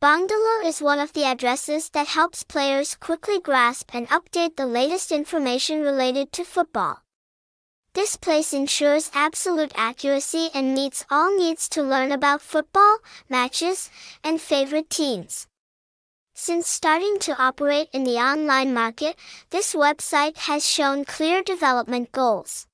Bongdalu is one of the addresses that helps players quickly grasp and update the latest information related to football. This place ensures absolute accuracy and meets all needs to learn about football, matches, and favorite teams. Since starting to operate in the online market, this website has shown clear development goals.